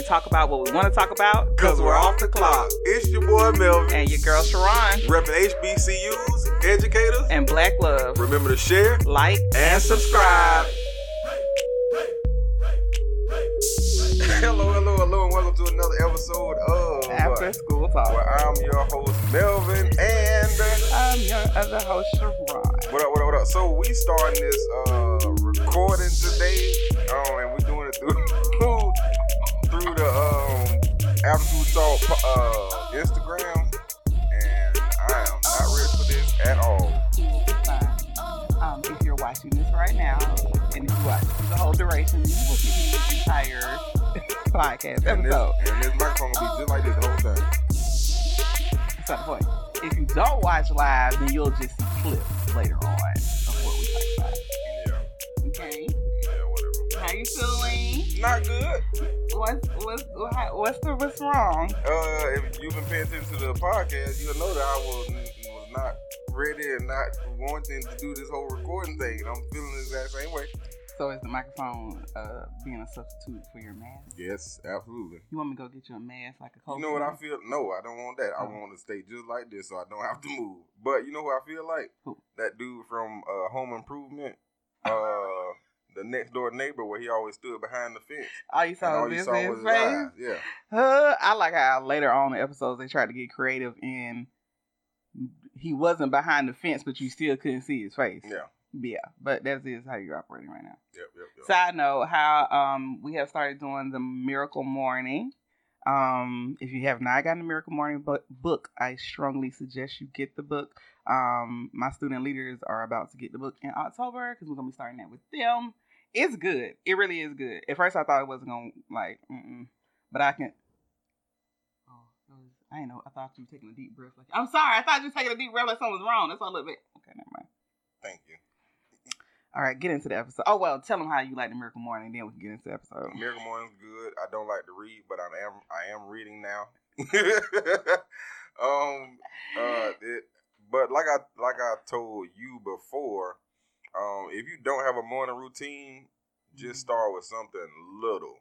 we talk about what we want to talk about. Cause we're off the clock. It's your boy Melvin. And your girl Sharon. Repping HBCUs, educators, and Black Love. Remember to share, like, and subscribe. hello, hello, hello, and welcome to another episode of After School Talk. Where I'm your host Melvin and I'm your other host Sharon. What up, what up, what up? So we starting this uh recording today, School Talk uh Instagram, and I am not ready for this at all. Um, if you're watching this right now, and if you watch the whole duration, you will see the entire podcast And this, and this microphone will be just like this the whole time. That's not the point. If you don't watch live, then you'll just see clips later on of what we talk about. Yeah, Okay. yeah, whatever. How you feeling? Not good. What's what's what's the what's wrong? Uh, if you've been paying attention to the podcast, you'll know that I was, was not ready and not wanting to do this whole recording thing. And I'm feeling the exact same way. So is the microphone uh, being a substitute for your mask? Yes, absolutely. You want me to go get you a mask like a coach? You know what I feel? No, I don't want that. I Oh. want to stay just like this, so I don't have to move. But you know who I feel like? Who? That dude from uh, Home Improvement, uh, the next door neighbor, where he always stood behind the fence. All you saw all was you saw was his face. Yeah, Uh, I like how later on in the episodes they tried to get creative and he wasn't behind the fence, but you still couldn't see his face. yeah, Yeah, but that is how you're operating right now. yep, yep, yep. Side note, how um we have started doing the Miracle Morning. Um, if you have not gotten the Miracle Morning book, I strongly suggest you get the book. Um, my student leaders are about to get the book in October because we're gonna be starting that with them. It's good. It really is good. At first, I thought it wasn't gonna like, mm-mm, but I can. Oh, I didn't know. I thought you were taking a deep breath. Like, I'm sorry. I thought you were taking a deep breath like something was wrong. That's all a little bit. Okay, never mind. Thank you. All right, get into the episode. Oh well, tell them how you like the Miracle Morning, then we can get into the episode. Miracle Morning's good. I don't like to read, but I am I am reading now. um, uh, it, but like I like I told you before, um, if you don't have a morning routine, just start with something little.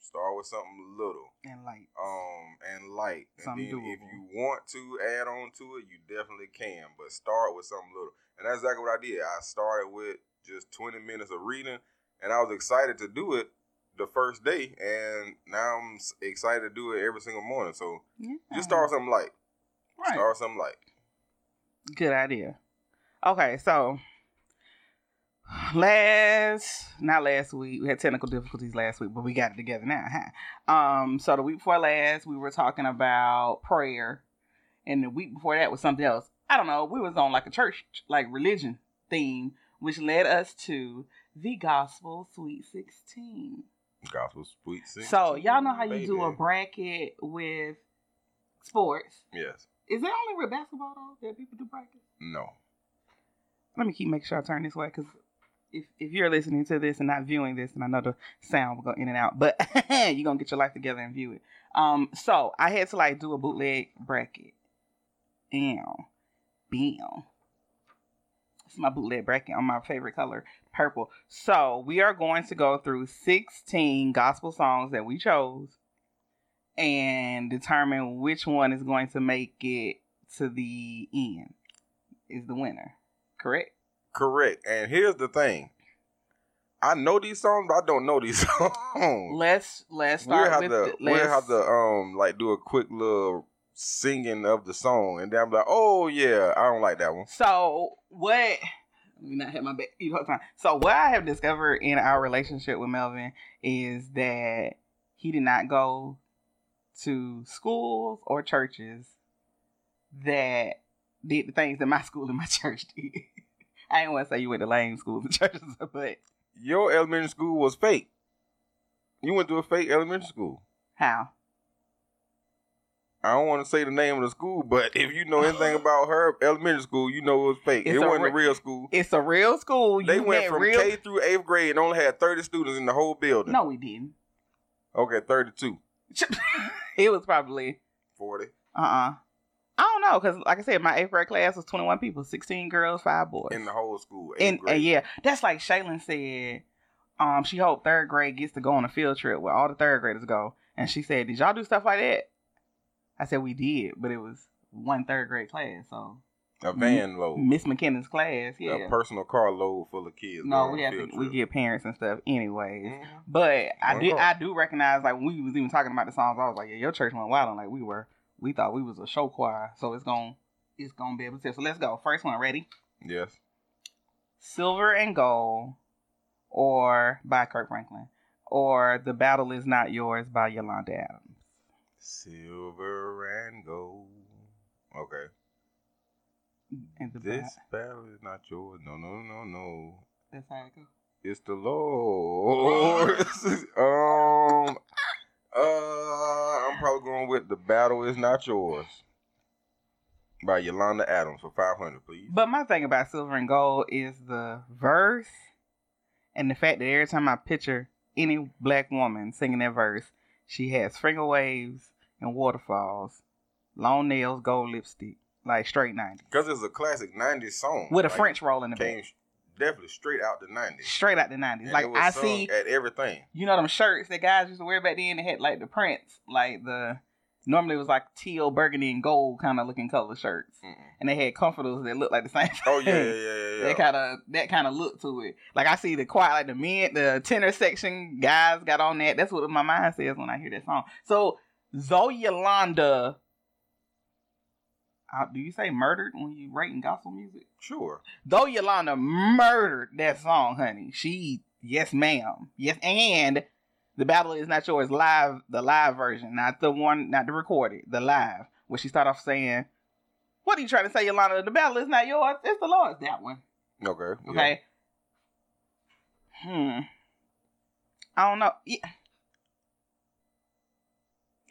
Start with something little, And light. um, and light. And Something then if you want to add on to it, you definitely can. But start with something little, and that's exactly what I did. I started with just twenty minutes of reading, and I was excited to do it the first day, and now I'm excited to do it every single morning. So yeah. just start with something light. Right. Start with something light. Good idea. Okay, so last not last week we had technical difficulties last week, but we got it together now. Huh? Um, so the week before last we were talking about prayer, and the week before that was something else. I don't know. We was on like a church like religion theme, which led us to the gospel sweet sixteen. Gospel sweet six. So y'all know how you do a bracket with sports. Yes. Is it only with basketball though that people do brackets? No. Let me keep make sure I turn this way because if if you're listening to this and not viewing this, and I know the sound will go in and out, but you're gonna get your life together and view it. Um, so I had to like do a bootleg bracket. Bam, bam. It's my bootleg bracket on my favorite color, purple. So we are going to go through 16 gospel songs that we chose and determine which one is going to make it to the end. Is the winner correct? Correct. And here's the thing. I know these songs, but I don't know these songs. Let's let's we'll start have with to the, we'll have to um like do a quick little singing of the song, and then I'm like, oh yeah, I don't like that one. So what? Let me not hit my back. Time. So what I have discovered in our relationship with Melvin is that he did not go to schools or churches that did the things that my school and my church did. I didn't want to say you went to lame schools and churches, but Your elementary school was fake. You went to a fake elementary school. how? I don't want to say the name of the school, but if you know anything about her elementary school, you know it was fake. It's it a wasn't re- a real school. It's a real school. They went from real. K through eighth grade and only had 30 students in the whole building. no, we didn't. Okay, 32. it was probably 40. uh uh I don't know because, like I said, my eighth grade class was twenty one people, sixteen girls, five boys. In the whole school. eighth and, grade. and yeah, that's like Shaylin said. um, she hoped third grade gets to go on a field trip where all the third graders go. And she said, "Did y'all do stuff like that?" I said, "We did, but it was one third grade class, so A van load. Miss McKinnon's class, yeah." A personal car load full of kids. no, we have to, we get parents and stuff anyways. Mhm. But I One did car. I do recognize like when we was even talking about the songs, I was like, yeah, your church went wild on like we were. We thought we was a show choir, so it's gonna it's gonna be able to. So let's go. First one, ready? Yes. Silver and Gold, or by Kirk Franklin, or The Battle Is Not Yours by Yolanda Adams. Silver and gold. Okay. And the This battle is not yours. No, no, no, no. That's how it goes. It's the Lord. um. Uh, I'm probably going with the battle is not yours by Yolanda Adams for 500, please. But my thing about Silver and Gold is the verse and the fact that every time I picture any black woman singing that verse, she has finger waves and waterfalls, long nails, gold lipstick, like straight 90s. Because it's a classic 90s song. With a Like, French roll in the Came back. definitely straight out the 90s. Straight out the 90s. And like I see, at everything. you know them shirts that guys used to wear back then, they had like the prints, like the, normally it was like teal, burgundy, and gold kind of looking color shirts. Mm-mm. And they had comforters that looked like the same Oh yeah, yeah, yeah, yeah. yeah. that kind of that kind of look to it. Like I see the choir, like the men, the tenor section guys got on that. That's what my mind says when I hear that song. So Zoe Yolanda, uh, do you say murdered when you writing gospel music? Sure. Though Yolanda murdered that song, honey. She, yes, ma'am, yes, and the battle is not yours. Live, the live version, not the one, not the recorded, the live, where she start off saying, "What are you trying to say, Yolanda? The battle is not yours. It's the Lord's." That one. Okay. yeah. Okay. Hmm. I don't know. Yeah.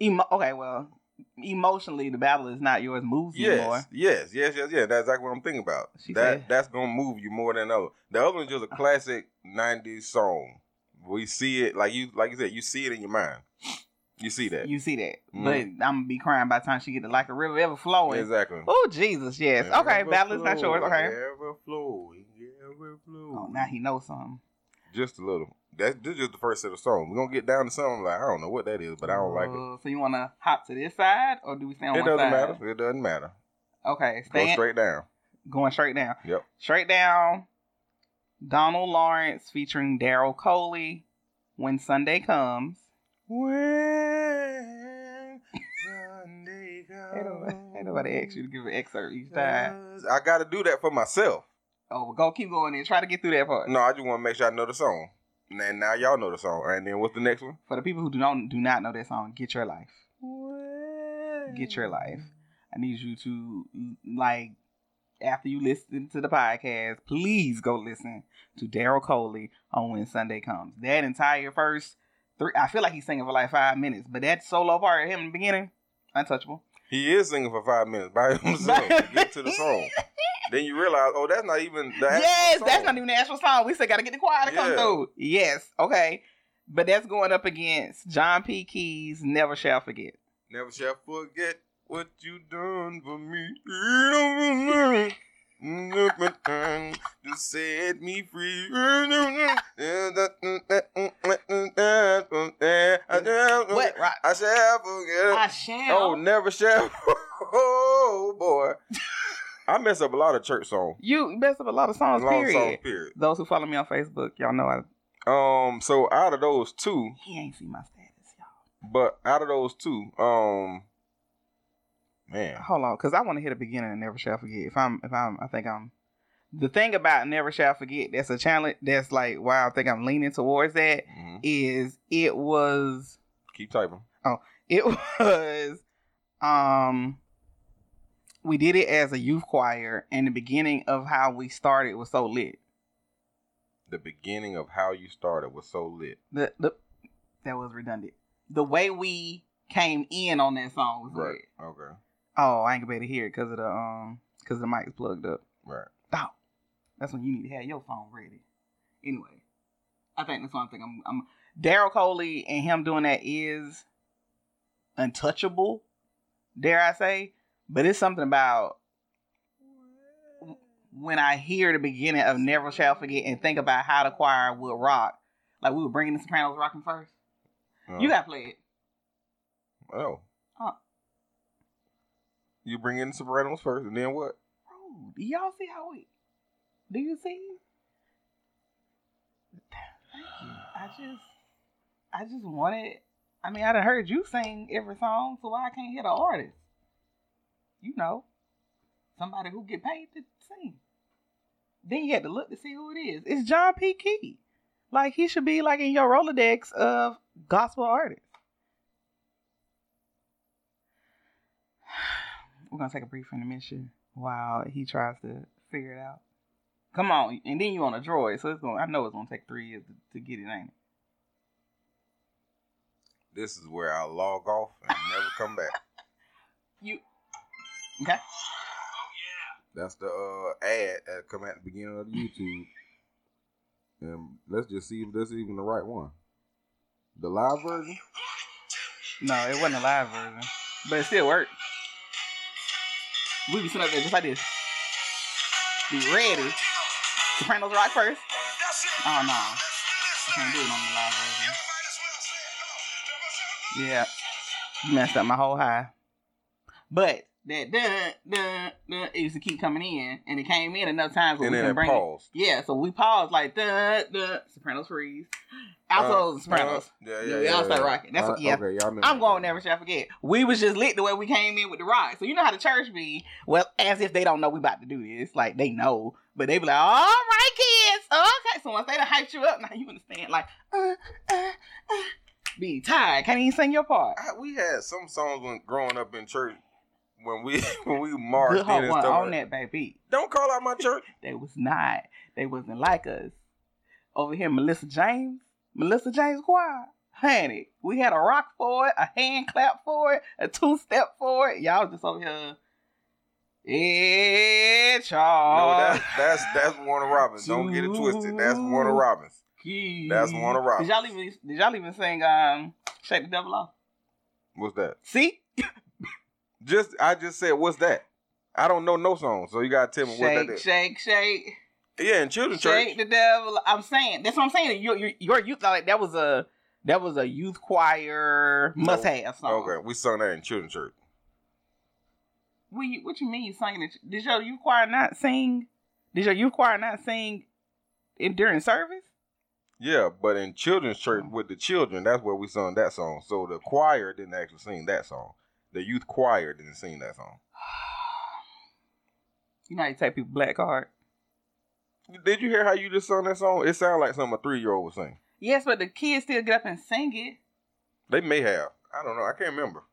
Emo- okay, well, emotionally, the battle is not yours. Moves Yes, more. yes, yes, yes, yes. That's exactly what I'm thinking about. She that said- that's gonna move you more than the other. The other one's just a classic '90s song. We see it like you, like you said, you see it in your mind. You see that You see that, Mhm. but I'm gonna be crying by the time she get to like a river ever flowing. exactly. Oh Jesus, yes. Okay, battle is not yours. Okay. Ever flowing, ever flowing. Oh, now he knows something. Just a little. That's this is just the first set of songs. We're gonna get down to something like I don't know what that is, but I don't like it. Uh, So you want to hop to this side, or do we stay on It one doesn't matter. It doesn't matter. Okay, Go straight down. going straight down. Yep. Straight down. Donald Lawrence featuring Daryl Coley. When Sunday comes. When Sunday Ain't nobody, comes. ain't nobody ask you to give an excerpt each time. I got to do that for myself. Oh, well, go keep going and try to get through that part. No, I just want to make sure I know the song. And now y'all know the song. And then what's the next one? For the people who do not do not know that song, get your life. Get your life. I need you to like after you listen to the podcast, please go listen to Daryl Coley on When Sunday Comes. That entire first three I feel like he's singing for like five minutes, but that solo part of him in the beginning, untouchable. He is singing for five minutes by himself get to the song. Then you realize, oh, that's not even the actual yes, that's not even the actual song. We still gotta get the choir to come through. Yes, okay. But that's going up against John P. Kee's, Never Shall Forget. Never shall forget what you done for me. To set me free. What? I shall forget. I shall. Oh, never shall. Oh boy, I mess up a lot of church songs. You mess up a lot of songs, Long period. songs, period. Those who follow me on Facebook, y'all know I Um, so out of those two, he ain't see my status, y'all. but out of those two, um, man, Hold on, because I want to hear the beginning and never shall forget. If I'm, if I'm, I think I'm. The thing about never shall forget, that's a challenge. That's like why I think I'm leaning towards that. mhm. Is it was keep typing. Oh, it was um we did it as a youth choir and the beginning of how we started was so lit The beginning of how you started was so lit. the, the that was redundant the way we came in on that song was Right. lit Okay. oh i ain't gonna be able to hear it because of the um because the mic's plugged up Right. oh that's when you need to have your phone ready anyway i think that's one thing i'm, I'm daryl coley and him doing that is untouchable dare i say but it's something about when I hear the beginning of Never Shall Forget and think about how the choir would rock, Like we were bringing the Sopranos rocking first. Uh, You got to play it. oh. Huh. You bring in the Sopranos first, and then what? Bro, do y'all see how we? Do you see? Thank you. I just, I just wanted. I mean, I done heard you sing every song, so why I can't hear the artist? You know, somebody who get paid to sing. Then you had to look to see who it is. It's John P. Kee. Like he should be like in your Rolodex of gospel artists. We're gonna take a brief intermission while he tries to figure it out. Come on, and then you on a droid, so it's going. to I know it's gonna take three years to, to get it, ain't it? This is where I log off and never come back. Okay? That's the uh, ad that come at the beginning of the YouTube. And let's just see if this is even the right one. The live version? No, it wasn't a live version, but it still worked. We be sitting up there just like this. Be ready. Sopranos rock first. Oh no, I can't do it on the live version. Yeah, you messed up my whole high. But that dun, dun, dun, it used to keep coming in, and it came in enough times where And we then can it bring it. paused. Yeah, so we paused like dun, dun, Sopranos freeze. Also Uh, Sopranos. uh, yeah, Yeah, yeah, we yeah. all start yeah. rocking. That's Uh, what- yeah. Okay, y'all remember I'm that. going never shall forget. We was just lit the way we came in with the rock. So you know how the church be. Well, as if they don't know we about to do this. Like they know, but they be like, "All right, kids, okay." So once they done hyped you up, now you understand. Like, uh, uh, uh, be tired. Can't even sing your part. I- we had some songs when growing up in church when we when we marched Good and stuff. on that, baby. Don't call out my church. They was not. They wasn't like us. Over here, Melissa James, Melissa James Choir. Honey, we had a rock for it, a hand clap for it, a two step for it. Y'all just over here. It's No, all. that's that's that's Warner Robins. Don't get it twisted. That's Warner Robins. That's Warner Robins. Did y'all even did y'all even sing um Shake the Devil Off? What's that? See? Just I just said what's that? I don't know no song, so you gotta tell me what that is. shake, shake. Yeah, in children's church. Shake church. the devil. I'm saying that's what I'm saying. Your your, your youth like that was a that was a youth choir must have song. Okay, we sung that in children's church. What you, what you mean you singing it? Did your youth choir not sing? Did your youth choir not sing in during service? Yeah, but in children's church Oh. with the children, that's where we sung that song. So the choir didn't actually sing that song. The youth choir didn't sing that song. You know how you take people black card. Did you hear how you just sung that song? It sounded like something a three year old was singing. Yes, but the kids still get up and sing it. They may have. I don't know. I can't remember.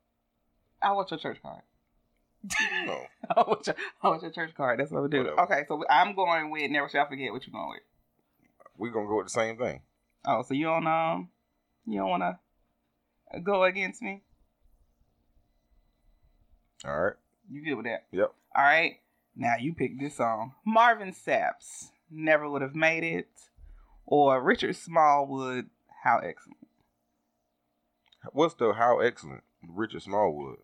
I want your church card. No. I want your, I want your church card. That's what we do. Whatever. Okay, so I'm going with Never Shall Forget. What you're going with? We're gonna go with the same thing. Oh, so you don't um, you don't want to go against me? All right. You good with that? Yep. All right. Now you pick this song. Marvin Sapp's Never Would Have Made It, or Richard Smallwood, How Excellent. What's the how excellent? Richard Smallwood.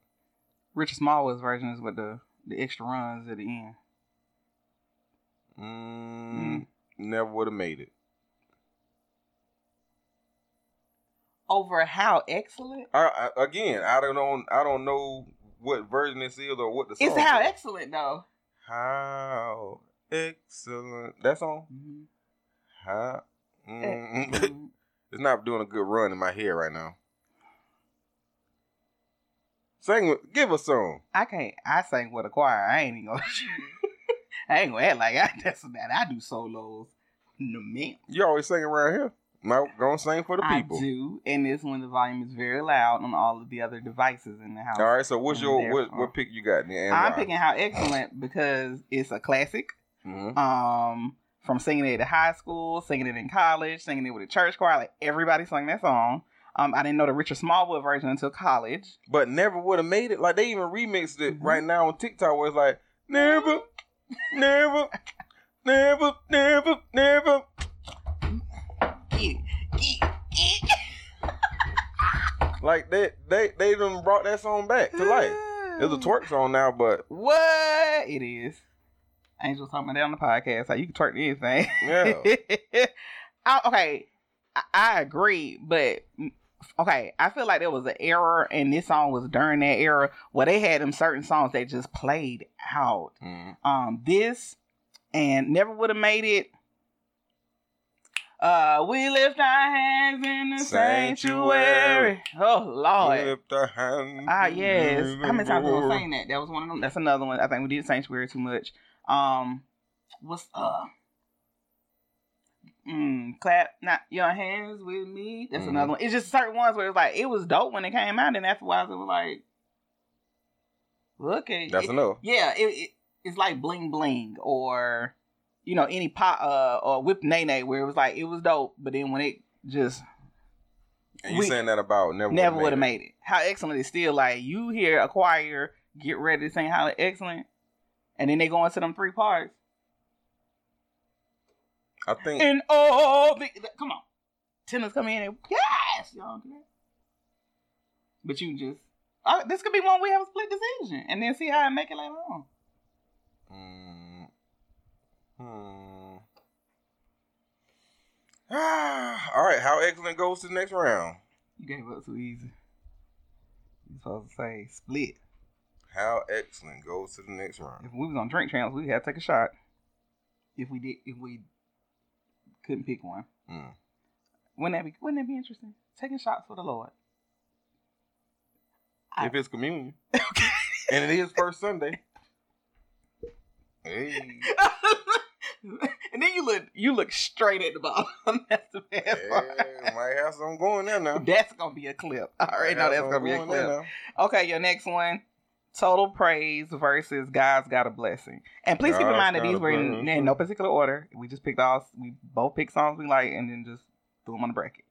Richard Smallwood's version is with the the extra runs at the end. Mm, Never would have made it. Over How Excellent? I, I, again, I don't know. I don't know what version this is or what the song. It's How is. Excellent though. How excellent that song. Mhm. How. Mm, Excellent. it's not doing a good run in my head right now. Sing, with- give a song. I can't. I sang with a choir. I ain't even gonna. I ain't gonna act like I. That's that. I do solos. No man. You always sing around here. Now, go and sing for the people. I do, and this when the volume is very loud on all of the other devices in the house. All right. So, what's your what, what pick you got? I'm picking How Excellent because it's a classic. Mhm. Um, from singing it at high school, singing it in college, singing it with a church choir, like everybody sang that song. Um, I didn't know the Richard Smallwood version until college. but never would have made it. Like they even remixed it Mhm. right now on TikTok, where it's like never, never, never, never, never. Yeah, yeah, yeah. Like they they they done brought that song back to life. It's a twerk song now, but What it is? Angel talking about that on the podcast. How you can twerk anything. yeah, I- okay, I, I agree, but okay, I feel like there was an error, and this song was during that era where they had them certain songs that just played out. Mm. Um, this and never would have made it. Uh, we lift our hands in the sanctuary. Sanctuary. Oh Lord. Lift a hand Ah, yes. How many times we gonna Lord. sing that? That was one of them. That's another one. I think we did Sanctuary too much. Um, what's uh, mm, clap not your hands with me. That's Mhm. another one. It's just certain ones where it's like it was dope when it came out, and after afterwards it was like, okay, That's it- enough. yeah, it, it it's like bling bling or you know any pot uh or whip nene where it was like it was dope, but then when it just And you We- saying that about never never would have made it. How excellent is still like you hear a choir get ready to sing how excellent, and then they go into them three parts. I think And oh, the, come on, tenors come in and yes, y'all do that. But you just this could be one we have a split decision, and then see how I make it later on. Mm. Hmm. Ah, all right. How excellent goes to the next round? You gave up too easy. You supposed to say split. How excellent goes to the next round? If we was on drink champs, we had to take a shot. If we did, if we couldn't pick one, Mm. wouldn't that be? Wouldn't that be interesting? Taking shots for the Lord. I- If it's communion, okay. and it is first Sunday. Hey, and then you look, you look straight at the bottom. That's the best part. yeah, might have some going there now. That's gonna be a clip. All right, already Might know have that's gonna be a clip. Okay, your next one. Total praise versus God's got a blessing. And please keep in mind that these were in, in no particular order. We just picked all we both picked songs we like and then just threw them on the bracket.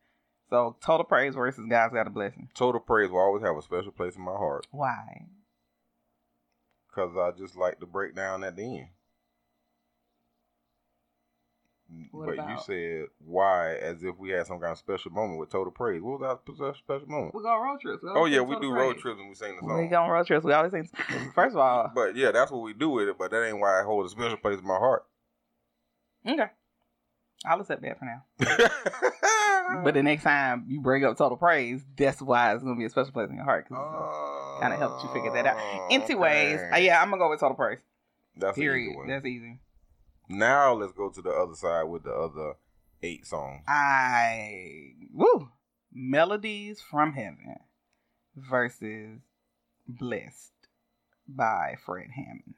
So total praise versus God's got a blessing. Total praise will always have a special place in my heart Why? because I just like to break down at the end. What but you said why as if we had some kind of special moment with total praise. What was our special moment? We go on road trips. Oh yeah, we do road trips and we sing the song. We go on road trips. We always sing. First of all, But yeah, that's what we do with it. But that ain't why I hold a special place in my heart. okay, I'll accept that for now. But the next time you bring up total praise, that's why it's gonna be a special place in your heart. 'cause kinda helped you figure that out. Oh, Anyways, okay. uh, yeah, I'm gonna go with total praise. that's an easy. That's easy. Now let's go to the other side with the other eight songs. I woo melodies from heaven versus blessed by Fred Hammond.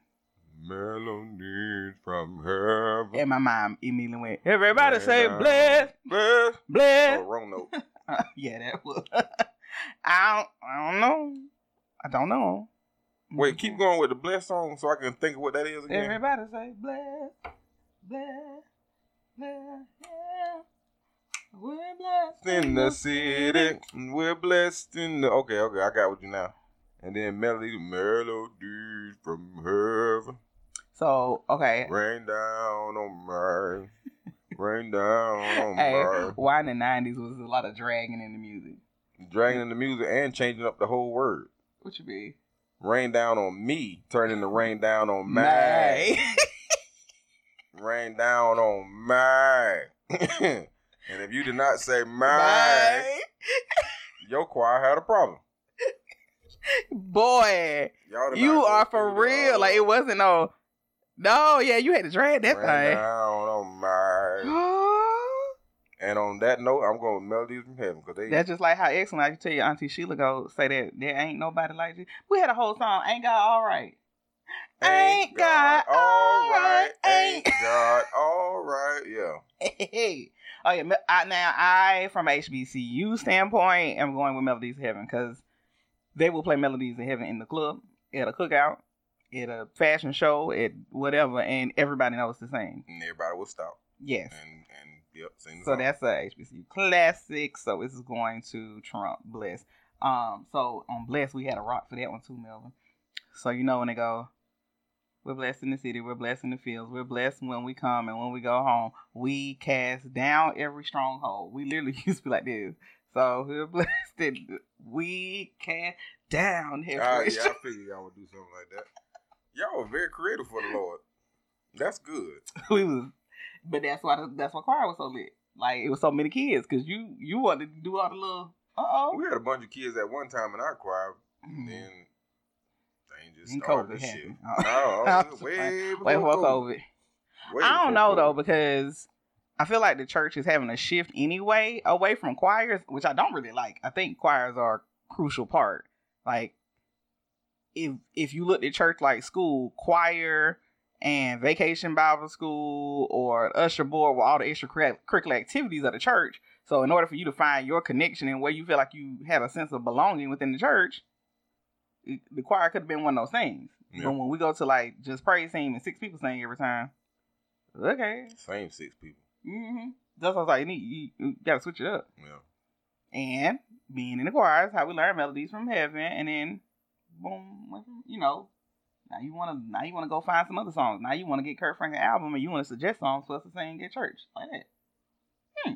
Melodies from heaven. And my mom immediately went, "Everybody say uh, blessed, Bless. Oh, blessed." wrong note. yeah, that was. I don't, I don't know. I don't know. Wait, keep going with the bless song so I can think of what that is again. Everybody say blessed, blessed, blessed. Yeah. We're blessed in the city. We're blessed in the. Okay, okay, I got with you now. And then melody, melodies from heaven, So okay, rain down on me, rain down on hey, me. why in the nineties was a lot of dragging in the music? Dragging in the music and changing up the whole word. What you be? Rain down on me, turning to rain down on me. Rain down on me. and if you did not say May. your choir had a problem. Boy, you are for real. Like it wasn't no. No, yeah, you had to drag that rain thing. down on me. And on that note, I'm going with Melodies from Heaven because they That's just like how excellent I can tell you, Auntie Sheila go say that there ain't nobody like you. We had a whole song, Ain't God All Right. Ain't God all right, ain't ain't- God all right. Yeah. Hey. Oh yeah, I, now I from HBCU standpoint am going with Melodies of Heaven because they will play Melodies of Heaven in the club, at a cookout, at a fashion show, at whatever, and everybody knows the same. And everybody will stop Yes. and and yep, So that's a HBCU classic. So this is going to Trump Bless. Um, so on Bless we had a rock for that one too, Melvin. So you know when they go, we're blessed in the city, we're blessed in the fields, we're blessed when we come and when we go home. We cast down every stronghold. We literally used to be like this. So we're blessed. We cast down every. Ah, yeah, I figured y'all would do something like that. Y'all were very creative for the Lord. That's good. we was, but that's why the, that's why choir was so lit. Like it was so many kids because you you wanted to do all the little. Uh oh. We had a bunch of kids at one time in our choir. And then things just And started COVID shit. happened. No, I it was was way before for COVID. COVID. Way I don't before know though because I feel like the church is having a shift anyway away from choirs, which I don't really like. I think choirs are a crucial part. Like if if you looked at church like school, choir and vacation Bible school or usher board with all the extracurricular activities of the church. So in order for you to find your connection and where you feel like you have a sense of belonging within the church, the choir could have been one of those things. Yeah. But when we go to like just praise team and six people sing every time, okay, Same six people. Mm-hmm. that's what I was like. You, need, you, you gotta switch it up. Yeah. And being in the choir is how we learn melodies from heaven, and then boom, you know. Now you want to now you want to go find some other songs. Now you want to get Kirk Franklin album, and you want to suggest songs for us to sing at church like that. Hmm.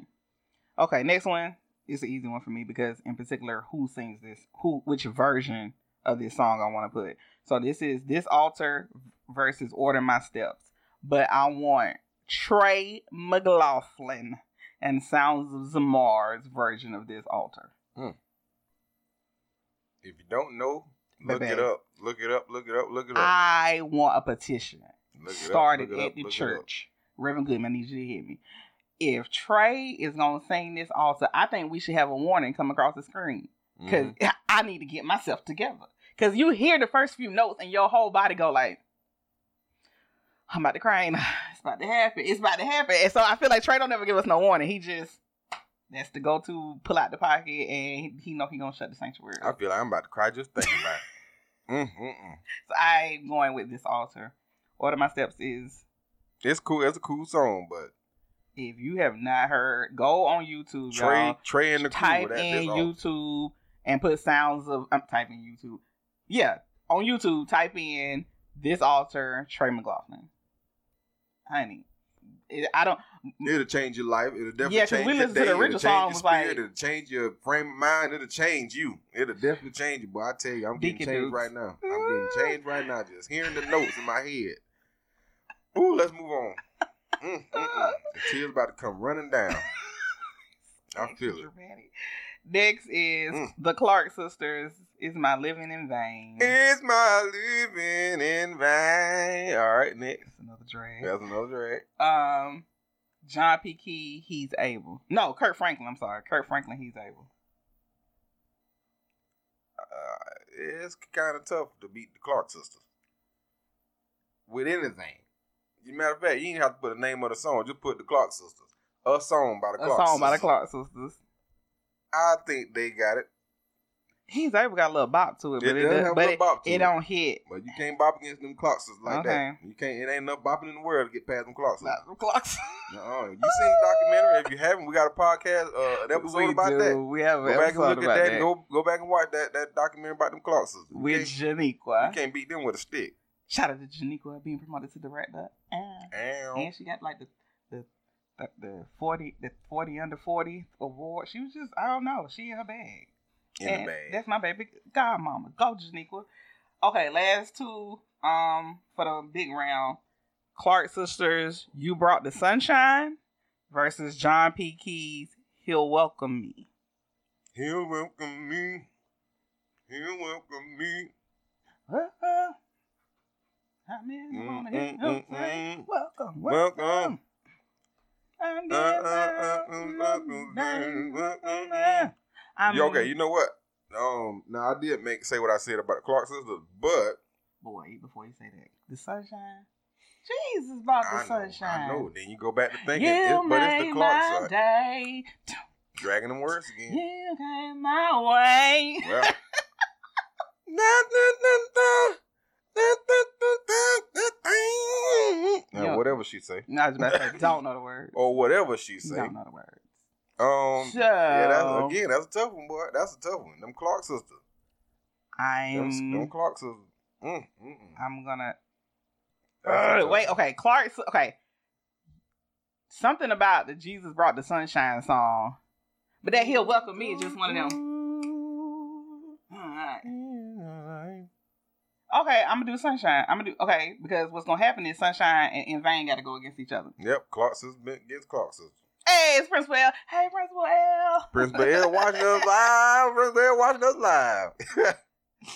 Okay, next one is an easy one for me because in particular, who sings this? Who? Which version of this song I want to put? So this is this altar versus Order My Steps, but I want Trey McLaughlin and Sounds of Zamar's version of this altar. If you don't know, look Baby. it up. Look it up. Look it up. Look it up. I want a petition Look up, started up, at the up. church. Reverend Goodman, I need you to hear me. If Trey is gonna sing this altar, I think we should have a warning come across the screen because Mhm. I need to get myself together. Because you hear the first few notes and your whole body go like, "I'm about to cry. It's about to happen. It's about to happen." And so I feel like Trey don't ever give us no warning. He just that's the go to pull out the pocket and he know he gonna shut the sanctuary. I feel like I'm about to cry just thinking about it. Mm, mm, mm. So I'm going with this altar. Order my steps is It's cool. It's a cool song, but if you have not heard, go on YouTube, Trey, y'all. Trey and the. Type that, in. YouTube and put sounds of. I'm typing YouTube. Yeah, on YouTube, type in this altar, Trey McLaughlin. Honey, I don't. It'll change your life. It'll definitely Yeah, change we your listened to the day. It'll change song, your spirit. like- It'll change your frame of mind. It'll change you. It'll definitely change you. But I tell you, I'm getting Deacon changed Dukes. right now. I'm getting changed right now. Just hearing the notes in my head. Ooh, let's move on. Mm, mm, mm. The tears about to come running down. I feel it. Next is Mm. the Clark sisters. Is my living in vain? Is my living in vain? All right, next. That's another drag. That's another drag. Um, John P. Kee, he's able. No, Kirk Franklin. I'm sorry, Kirk Franklin, he's able. uh, it's kind of tough to beat the Clark sisters with anything. As a matter of fact, you ain't have to put the name of the song. Just put the Clark sisters. A song by the Clark sisters. A song by the. Clark sisters. I think they got it, He's able got a little bop to it, It but it, does does, but it, bop it it. don't hit. but you can't bop against them Clarks like Okay. that. You can't. It ain't enough bopping in the world to get past them Clarks. Not the Clarks. Uh-uh. You seen the documentary? If you haven't, we got a podcast, uh, an episode we about do. that. We have Go an back and episode look at about that, that. go go back and watch that that documentary about them Clarks. with Janiqua. you can't beat them with a stick. Shout out to Janiqua being promoted to director. Ow. And she got like the the the, the forty the forty under forty award. She was just I don't know. She in her bag. In And the bag. That's my baby godmama. Go Janiqua. Okay, last two um for the big round. Clark sisters, you brought the sunshine versus John P. Kee's, he'll welcome me. He'll welcome me. He'll welcome me. I'm in Mm, on Mm-mm-mm. Welcome, Welcome. welcome. I'm Uh, uh, uh, welcome, welcome, welcome, welcome. Welcome. I'm Yeah, okay, you know what? Um, now I did make say what I said about the Clark sisters, but boy. Before you say that, the sunshine. Jesus brought the I know, sunshine. I know. Then you go back to thinking, You it, but it's the Clark side. day. Dragging them words again. You came my way. Well. Now, whatever she say, No, I was about to say, don't know the word. or whatever she say. Don't know the words. Um, So, yeah, that's again, that's a tough one, boy. That's a tough one. Them Clark sisters. Them, them I'm, Clark sisters. Mm, mm, mm. I'm gonna. Uh, wait, okay. Clark. Okay. Something about the Jesus brought the sunshine song, but that he'll welcome me is just one of them. Okay, I'm gonna do sunshine. I'm gonna do okay because what's gonna happen is sunshine and, and vain got to go against each other. Yep, Clark sisters against Clark sisters. Hey, it's Principal L. Hey, Principal L. Principal L watching us live. Principal L watching us live.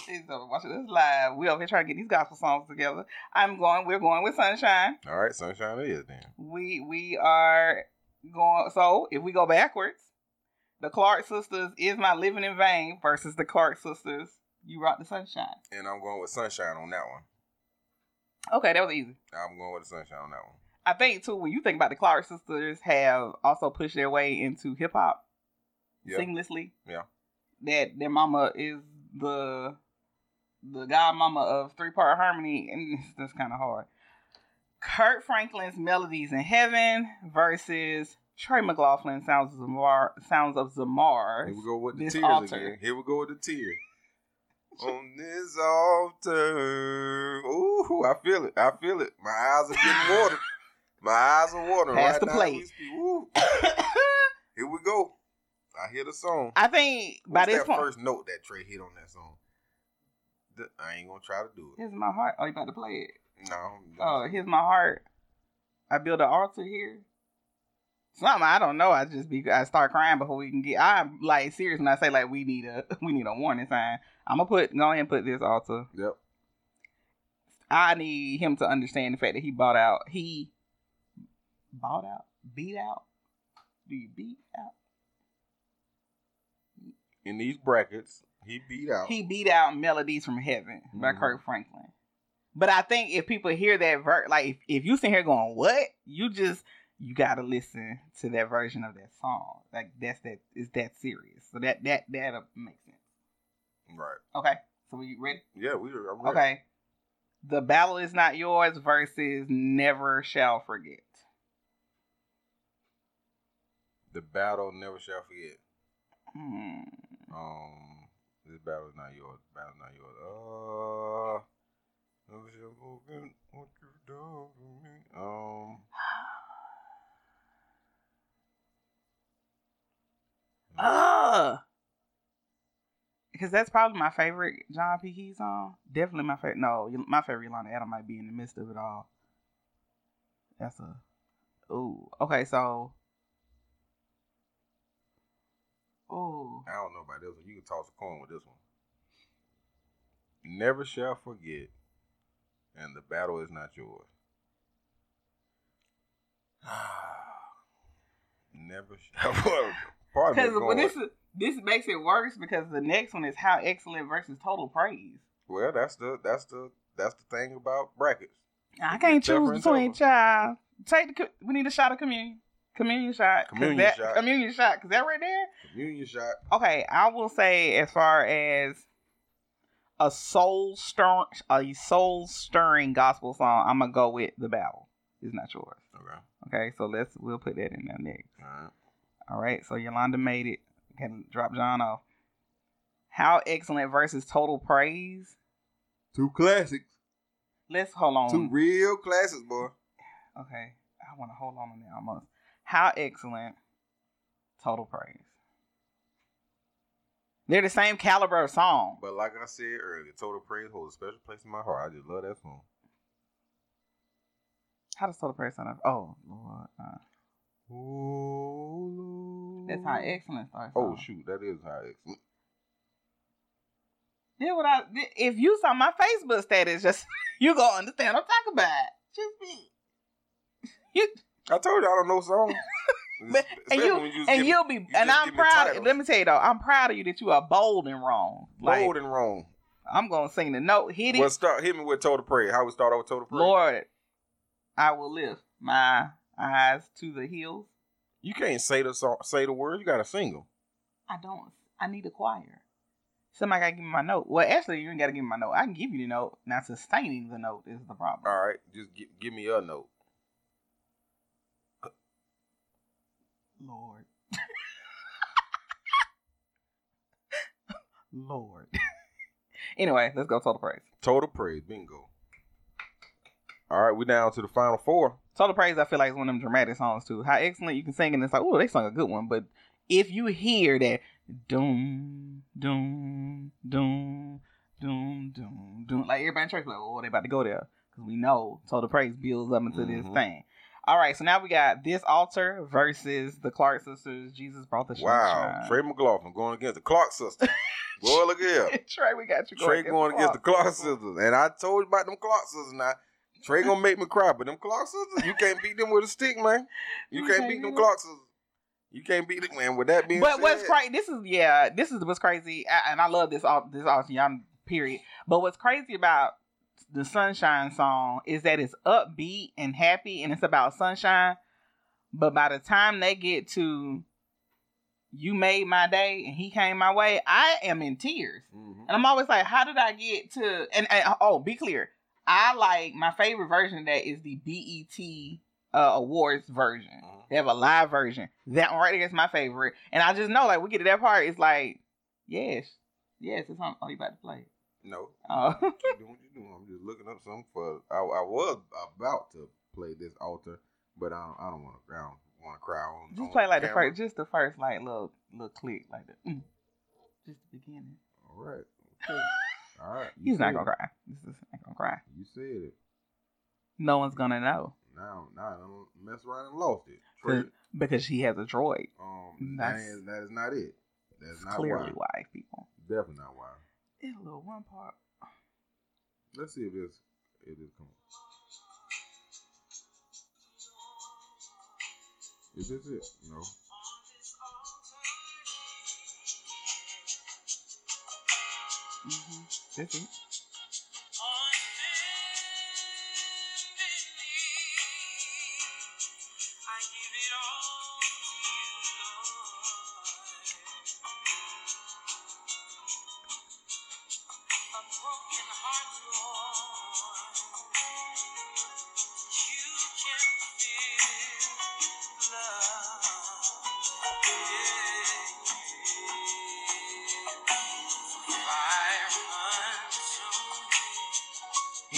He's watching us live. We over here trying to get these gospel songs together. I'm going. We're going with Sunshine. All right, sunshine it is then. We we are going. So if we go backwards, the Clark sisters is my living in vain versus the Clark sisters. You rock the Sunshine. And I'm going with sunshine on that one. Okay, that was easy. I'm going with the sunshine on that one. I think too when you think about the Clark sisters have also pushed their way into hip hop Yeah. seamlessly. Yeah. That their mama is the the godmama of three part harmony, and just kind of hard. Kirk Franklin's Melodies in Heaven versus Trey McLaughlin Sounds of Zamar Sounds of Zamar. Here we go with the tears altar. again. Here we go with the tears. On this altar. Ooh, I feel it. I feel it. My eyes are getting watered. My eyes are watering Pass right the now. plate. as we speak. Ooh, here we go. I hear the song. I think by What's this that point, first note that Trey hit on that song? The- I ain't gonna try to do it. here's my heart. Oh, you about to play it? No. Oh, here's my heart. I build an altar here. Something I don't know. I just be I start crying before we can get. I'm like serious when I say like we need a we need a warning sign. I'm gonna put go ahead and put this altar. Yep. I need him to understand the fact that he bought out. He bought out, beat out. Do you beat out? In these brackets, he beat out. He beat out "Melodies from Heaven" by Mhm. Kirk Franklin. But I think if people hear that verse, like if, if you sit here going, "What?" You just you gotta listen to that version of that song. Like that's that is that serious. So that that that makes sense. right. Okay, so we ready? Yeah, we are. Okay. The battle is not yours versus never shall forget. The battle never shall forget. Hmm. Um, this battle is not yours. Battle not yours. Uh, never shall forget what you've done for me. Um, Ugh. Because that's probably my favorite John P. Kee song. Definitely my favorite. No, my favorite Yolanda Adam might be in the midst of it all. That's a. Ooh. Okay, so. Ooh. I don't know about this one. You can toss a coin with this one. Never shall forget, and the battle is not yours. Never shall. Because going- this is this makes it worse because the next one is how excellent versus total praise. Well, that's the that's the that's the thing about brackets. I can't choose between child. Take the. We need a shot of communion. Communion shot. 'Cause Communion that, shot. Communion shot. Because that right there. Communion shot. Okay, I will say as far as a soul stir a soul stirring gospel song, I'm gonna go with the battle. It's not yours. Okay. Okay, so let's we'll put that in there next. All right. All right, so Yolanda made it. Can drop John off. How excellent versus total praise. Two classics. Let's hold on. Two real classics, boy. Okay, I want to hold on on that almost. How excellent, total praise. They're the same caliber of song. But like I said earlier, Total Praise holds a special place in my heart. I just love that song. How does total praise sound? Oh Lord, uh, Oh, that's how excellent starts. Oh shoot, that is how excellent. Did what I if you saw my Facebook status, just you gonna understand what I'm talking about. Just me. You I told you I don't know songs. But- and you, you and give, you'll be and I'm give proud. titles. Let me tell you though, I'm proud of you that you are bold and wrong. Like bold and wrong. I'm gonna sing the note, hit it. Well, start hit me with Total Prayer." How we start off with Total Prayer." Lord, I will lift my eyes to the hills. you can't say the song, say the words. You gotta sing them. I don't. I need a choir. Somebody gotta give me my note. Well, actually, you ain't gotta give me my note. I can give you the note. Now, sustaining the note is the problem. All right, just gi- give me a note. Lord. Lord. anyway, let's go total praise. Total Praise, bingo. All right, we're down to the final four. Total praise, I feel like is one of them dramatic songs too. How excellent you can sing, and it's like, oh, they sung a good one. But if you hear that doom, doom, doom, doom, doom, doom, like everybody in church, like, oh, they about to go there because we know total praise builds up into this Mhm. thing. All right, so now we got this altar versus the Clark sisters. Jesus brought the Wow, sunshine. Trey McLaughlin going against the Clark sisters. Boy, look at here. Trey, we got you going Trey against going against the Clark sisters. and I told you about them Clark sisters. Now Trey gonna make me cry, but them Clark sisters, you can't beat them with a stick, man. You You can't can't beat them? Clark sisters. You can't beat it, man. With that being But said, what's crazy? This is yeah. This is what's crazy, a- and I love this all this all young period. But what's crazy about the Sunshine song is that it's upbeat and happy, and it's about sunshine. But by the time they get to "You Made My Day" and he came my way, I am in tears, Mhm. and I'm always like, "How did I get to?" And, and oh, be clear, I like my favorite version of that is the BET uh, Awards version. Mhm. They have a live version. That one right there is my favorite. And I just know, like, we get to that part, it's like, yes, yes, it's on. Oh, you about to play? No. Oh, Keep doing what you doing. I'm just looking up something for. I, I was about to play this altar, but I don't, I don't want to. I don't want to cry on. just on play like the first, just the first, like little, little click, like the, mm. just the beginning. All right. Okay. All right. He's not gonna it. cry. This is not gonna cry. You said it. No one's gonna know Now, now I don't mess around and lost it. Because he has a droid. um, that, that is, that is not it. That's not clearly why. why people. Definitely not why. It's a little one part. Let's see if this if this comes. Is this it? No. Mm-hmm. This is.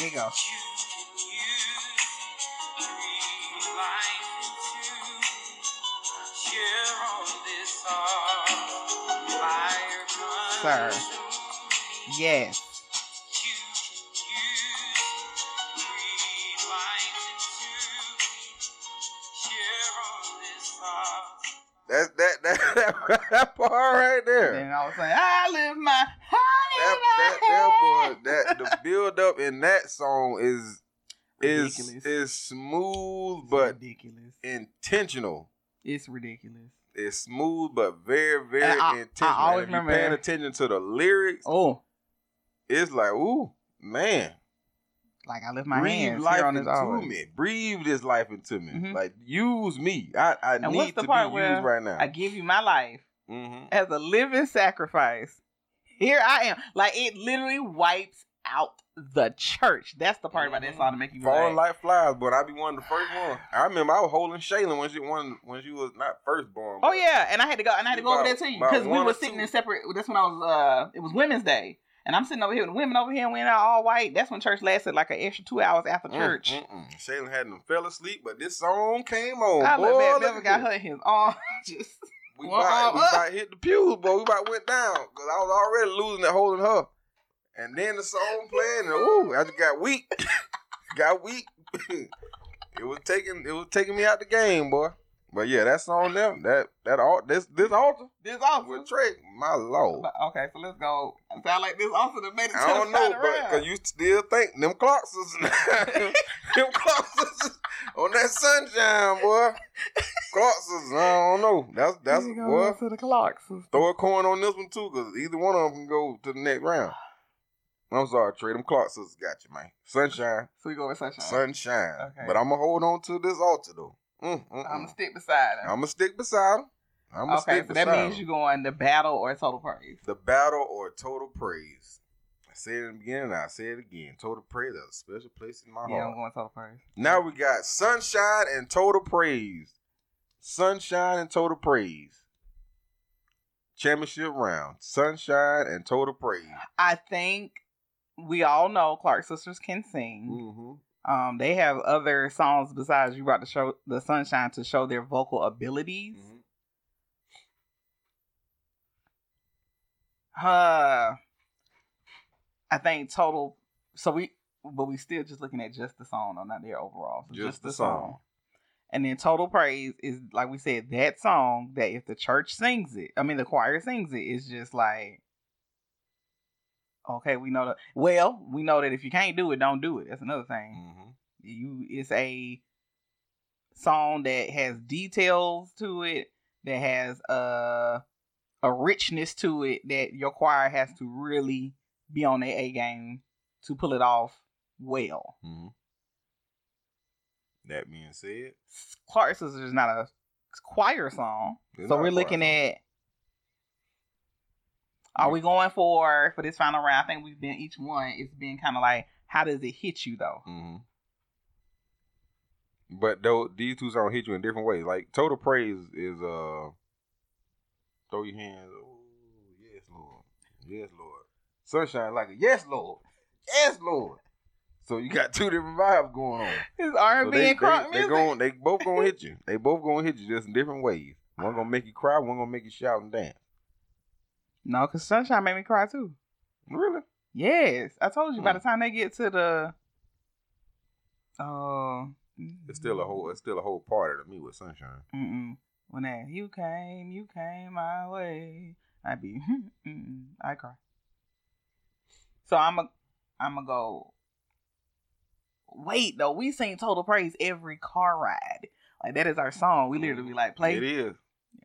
Here you go. Sir. Yes. That's that that that, that part right there. And I was like, I live my That that honey that boy that the build up in that song is is Ridiculous. is smooth but ridiculous. intentional. It's ridiculous. It's smooth but very very And I- I intentional. always if remember- paying attention to the lyrics, Oh, it's like ooh man. like I lift my breathe hands life here on this into always. me. Breathe this life into me. Mhm. Like use me. I, I And need to be used right now. I give you my life hmm as a living sacrifice. Here I am. Like it literally wipes out the church. That's the part about that Mhm. song to make you Falling like, flies, but I be one of the first one. I remember I was holding Shaylin when she one when she was not first born. Oh yeah, and I had to go and I had to go over there to you because we were sitting two. in separate. That's when I was. uh It was Women's Day, and I'm sitting over here with the women over here, and we're all all white. That's when church lasted like an extra two hours after Mm, church. mm-mm. Shaylin hadn't fell asleep, but this song came on. I boy, look back, never got her in his arm. Just We about, we about hit the pews, boy. We about went down because I was already losing it holding her. And then the song playing, and ooh, I just got weak. got weak. it was taking it was taking me out the game, boy. But yeah, that song there, that that all this this altar this awesome. with Trey, my lord. Okay, so let's go. Sound like this also that made it to I don't the know, side but around. cause you still think them Clarks is them Clarks is on that sunshine, boy. Clarks is I don't know. That's that's You boy. go to the Clarks. Throw a coin on this one too, cause either one of them can go to the next round. I'm sorry, Trey. Them Clark sisters got you, man. Sunshine, So we go with sunshine. sunshine. Okay. But I'm gonna hold on to this altar though. Mm, mm, I'm mm. gonna stick beside him. I'm gonna stick beside him. I'm gonna okay, stick so beside that means him. you going the battle or total praise. The battle or total praise. I said it in the beginning, I say it again. Total praise has a special place in my Yeah, I'm going total praise. Now we got sunshine and total praise. Sunshine and total praise. Championship round. Sunshine and total praise. I think we all know Clark sisters can sing. Mm-hmm. Um, they have other songs besides "You Brought the Show the Sunshine" to show their vocal abilities. Mm-hmm. Uh, I think total. So we, but we still just looking at just the song, though, not their overall. So Just the song. And then total praise is like we said, that song that if the church sings it, I mean the choir sings it, it's just like okay, we know that well, we know that if you can't do it, don't do it. That's another thing. Mhm. You it's a song that has details to it, that has a a richness to it that your choir has to really be on their A game to pull it off well. Mhm. That being said, Clark Sisters is not a choir song. it's so we're looking song. at are we going for for this final round? I think we've been each one. It's been kind of like how does it hit you though? hmm But though these two songs hit you in different ways. Like total praise is uh throw your hands. Oh yes, Lord. Yes, Lord. Sunshine like a yes, Lord. Yes, Lord. So you got two different vibes going on. It's R and B and crunk they, they, music. gon- they both gonna hit you. They both gonna hit you just in different ways. One gonna make you cry. One gonna make you shout and dance. No, because Sunshine made me cry too. Really? Yes, I told you. By Hmm. the time they get to the, oh, It's still a whole. It's still a whole part of me with Sunshine. Mm-mm. When that you came, you came my way, I'd be, I cry. So I'm a, I'm gonna go. Wait though, we sing "Total Praise" every car ride. Like that is our song. We literally be like play. It is.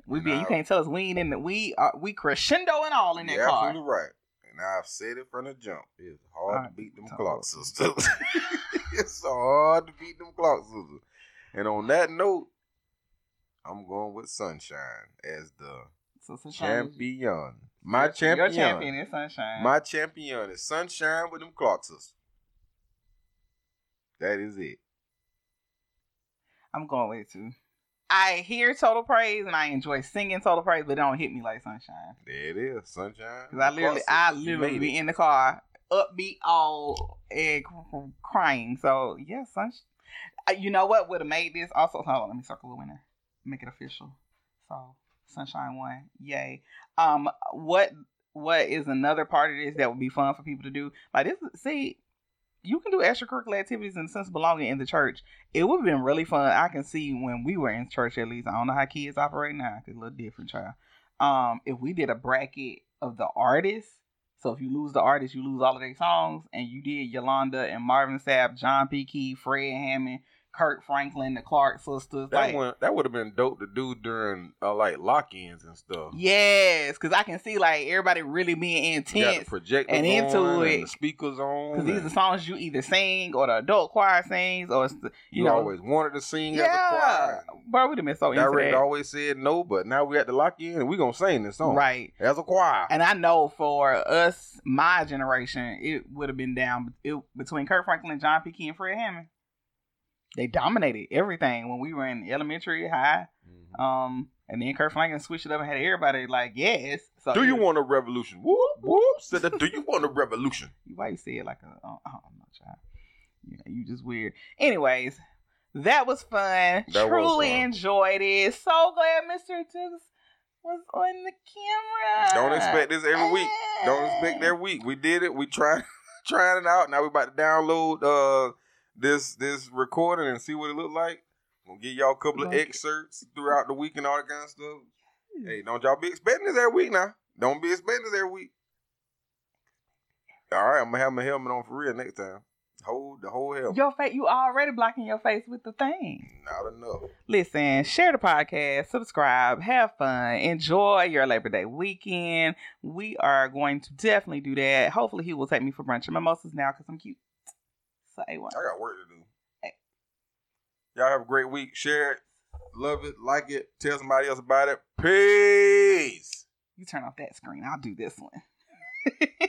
We be. You can't tell us we ain't in the. We are. We crescendo and all in that You're car. absolutely right. And I've said it from the jump. It's hard to beat them Clark sisters. it's hard to beat them Clark sisters. And on that note, I'm going with Sunshine as the So Sunshine is- champion. My champion. Your champion is Sunshine. My champion is Sunshine with them Clark sisters. That is it. I'm going with it too. I hear Total Praise and I enjoy singing Total Praise, but it don't hit me like Sunshine. There it is. Sunshine. Cause I literally, I literally be in the car, upbeat, all and crying. So yeah, Sunshine. You know what would have made this? Also, hold on, let me circle the winner, make it official. So Sunshine won, yay. Um, what what is another part of this that would be fun for people to do? Like this, see, you can do extracurricular activities in the sense of belonging in the church. It would have been really fun. I can see when we were in church at least. I don't know how kids operate now. It's a little different, child. Um, if we did a bracket of the artists, so if you lose the artist, you lose all of their songs, and you did Yolanda and Marvin Sapp, John P. Kee, Fred Hammond, Kirk Franklin, the Clark sisters. That like, one that would have been dope to do during uh, like lock-ins and stuff. yes, because I can see like everybody really being intense. the projector and into it. and the speakers on. Because these are songs you either sing or the adult choir sings, or you, you know, always wanted to sing as a yeah, choir. bro, we'd have been so into that, always said no, but now we at the lock in and we gonna sing this song right? as a choir. And I know for us, my generation, it would have been down it, between Kirk Franklin John P. Kee and Fred Hammond. They dominated everything when we were in elementary, high. Mhm. Um, and then Kirk Franklin switched it up and had everybody like, yes. So do you want a revolution? Whoop whoop. Said that. Do you want a revolution? Why you say it like a? Oh, I don't know, child. You know, you just weird. Anyways, that was fun. That was Truly fun. enjoyed it. So glad Mr. Tooks was on the camera. Don't expect this every week. Don't expect every week. We did it. We tried trying it out. Now we about to download uh this this recording and see what it look like. Gonna give y'all a couple of Okay. excerpts throughout the week and all that kind of stuff. Hey, don't y'all be expecting this every week now. Don't be expecting this every week. All right, I'm gonna have my helmet on for real next time. Hold the whole helmet. Your face, you already blocking your face with the thing. Not enough. Listen, share the podcast, subscribe, have fun, enjoy your Labor Day weekend. We are going to definitely do that. Hopefully, he will take me for brunch and mimosas now because I'm cute. Say what? I got work to do. Hey. Y'all have a great week. Share it, love it, like it, tell somebody else about it. Peace. You turn off that screen. I'll do this one.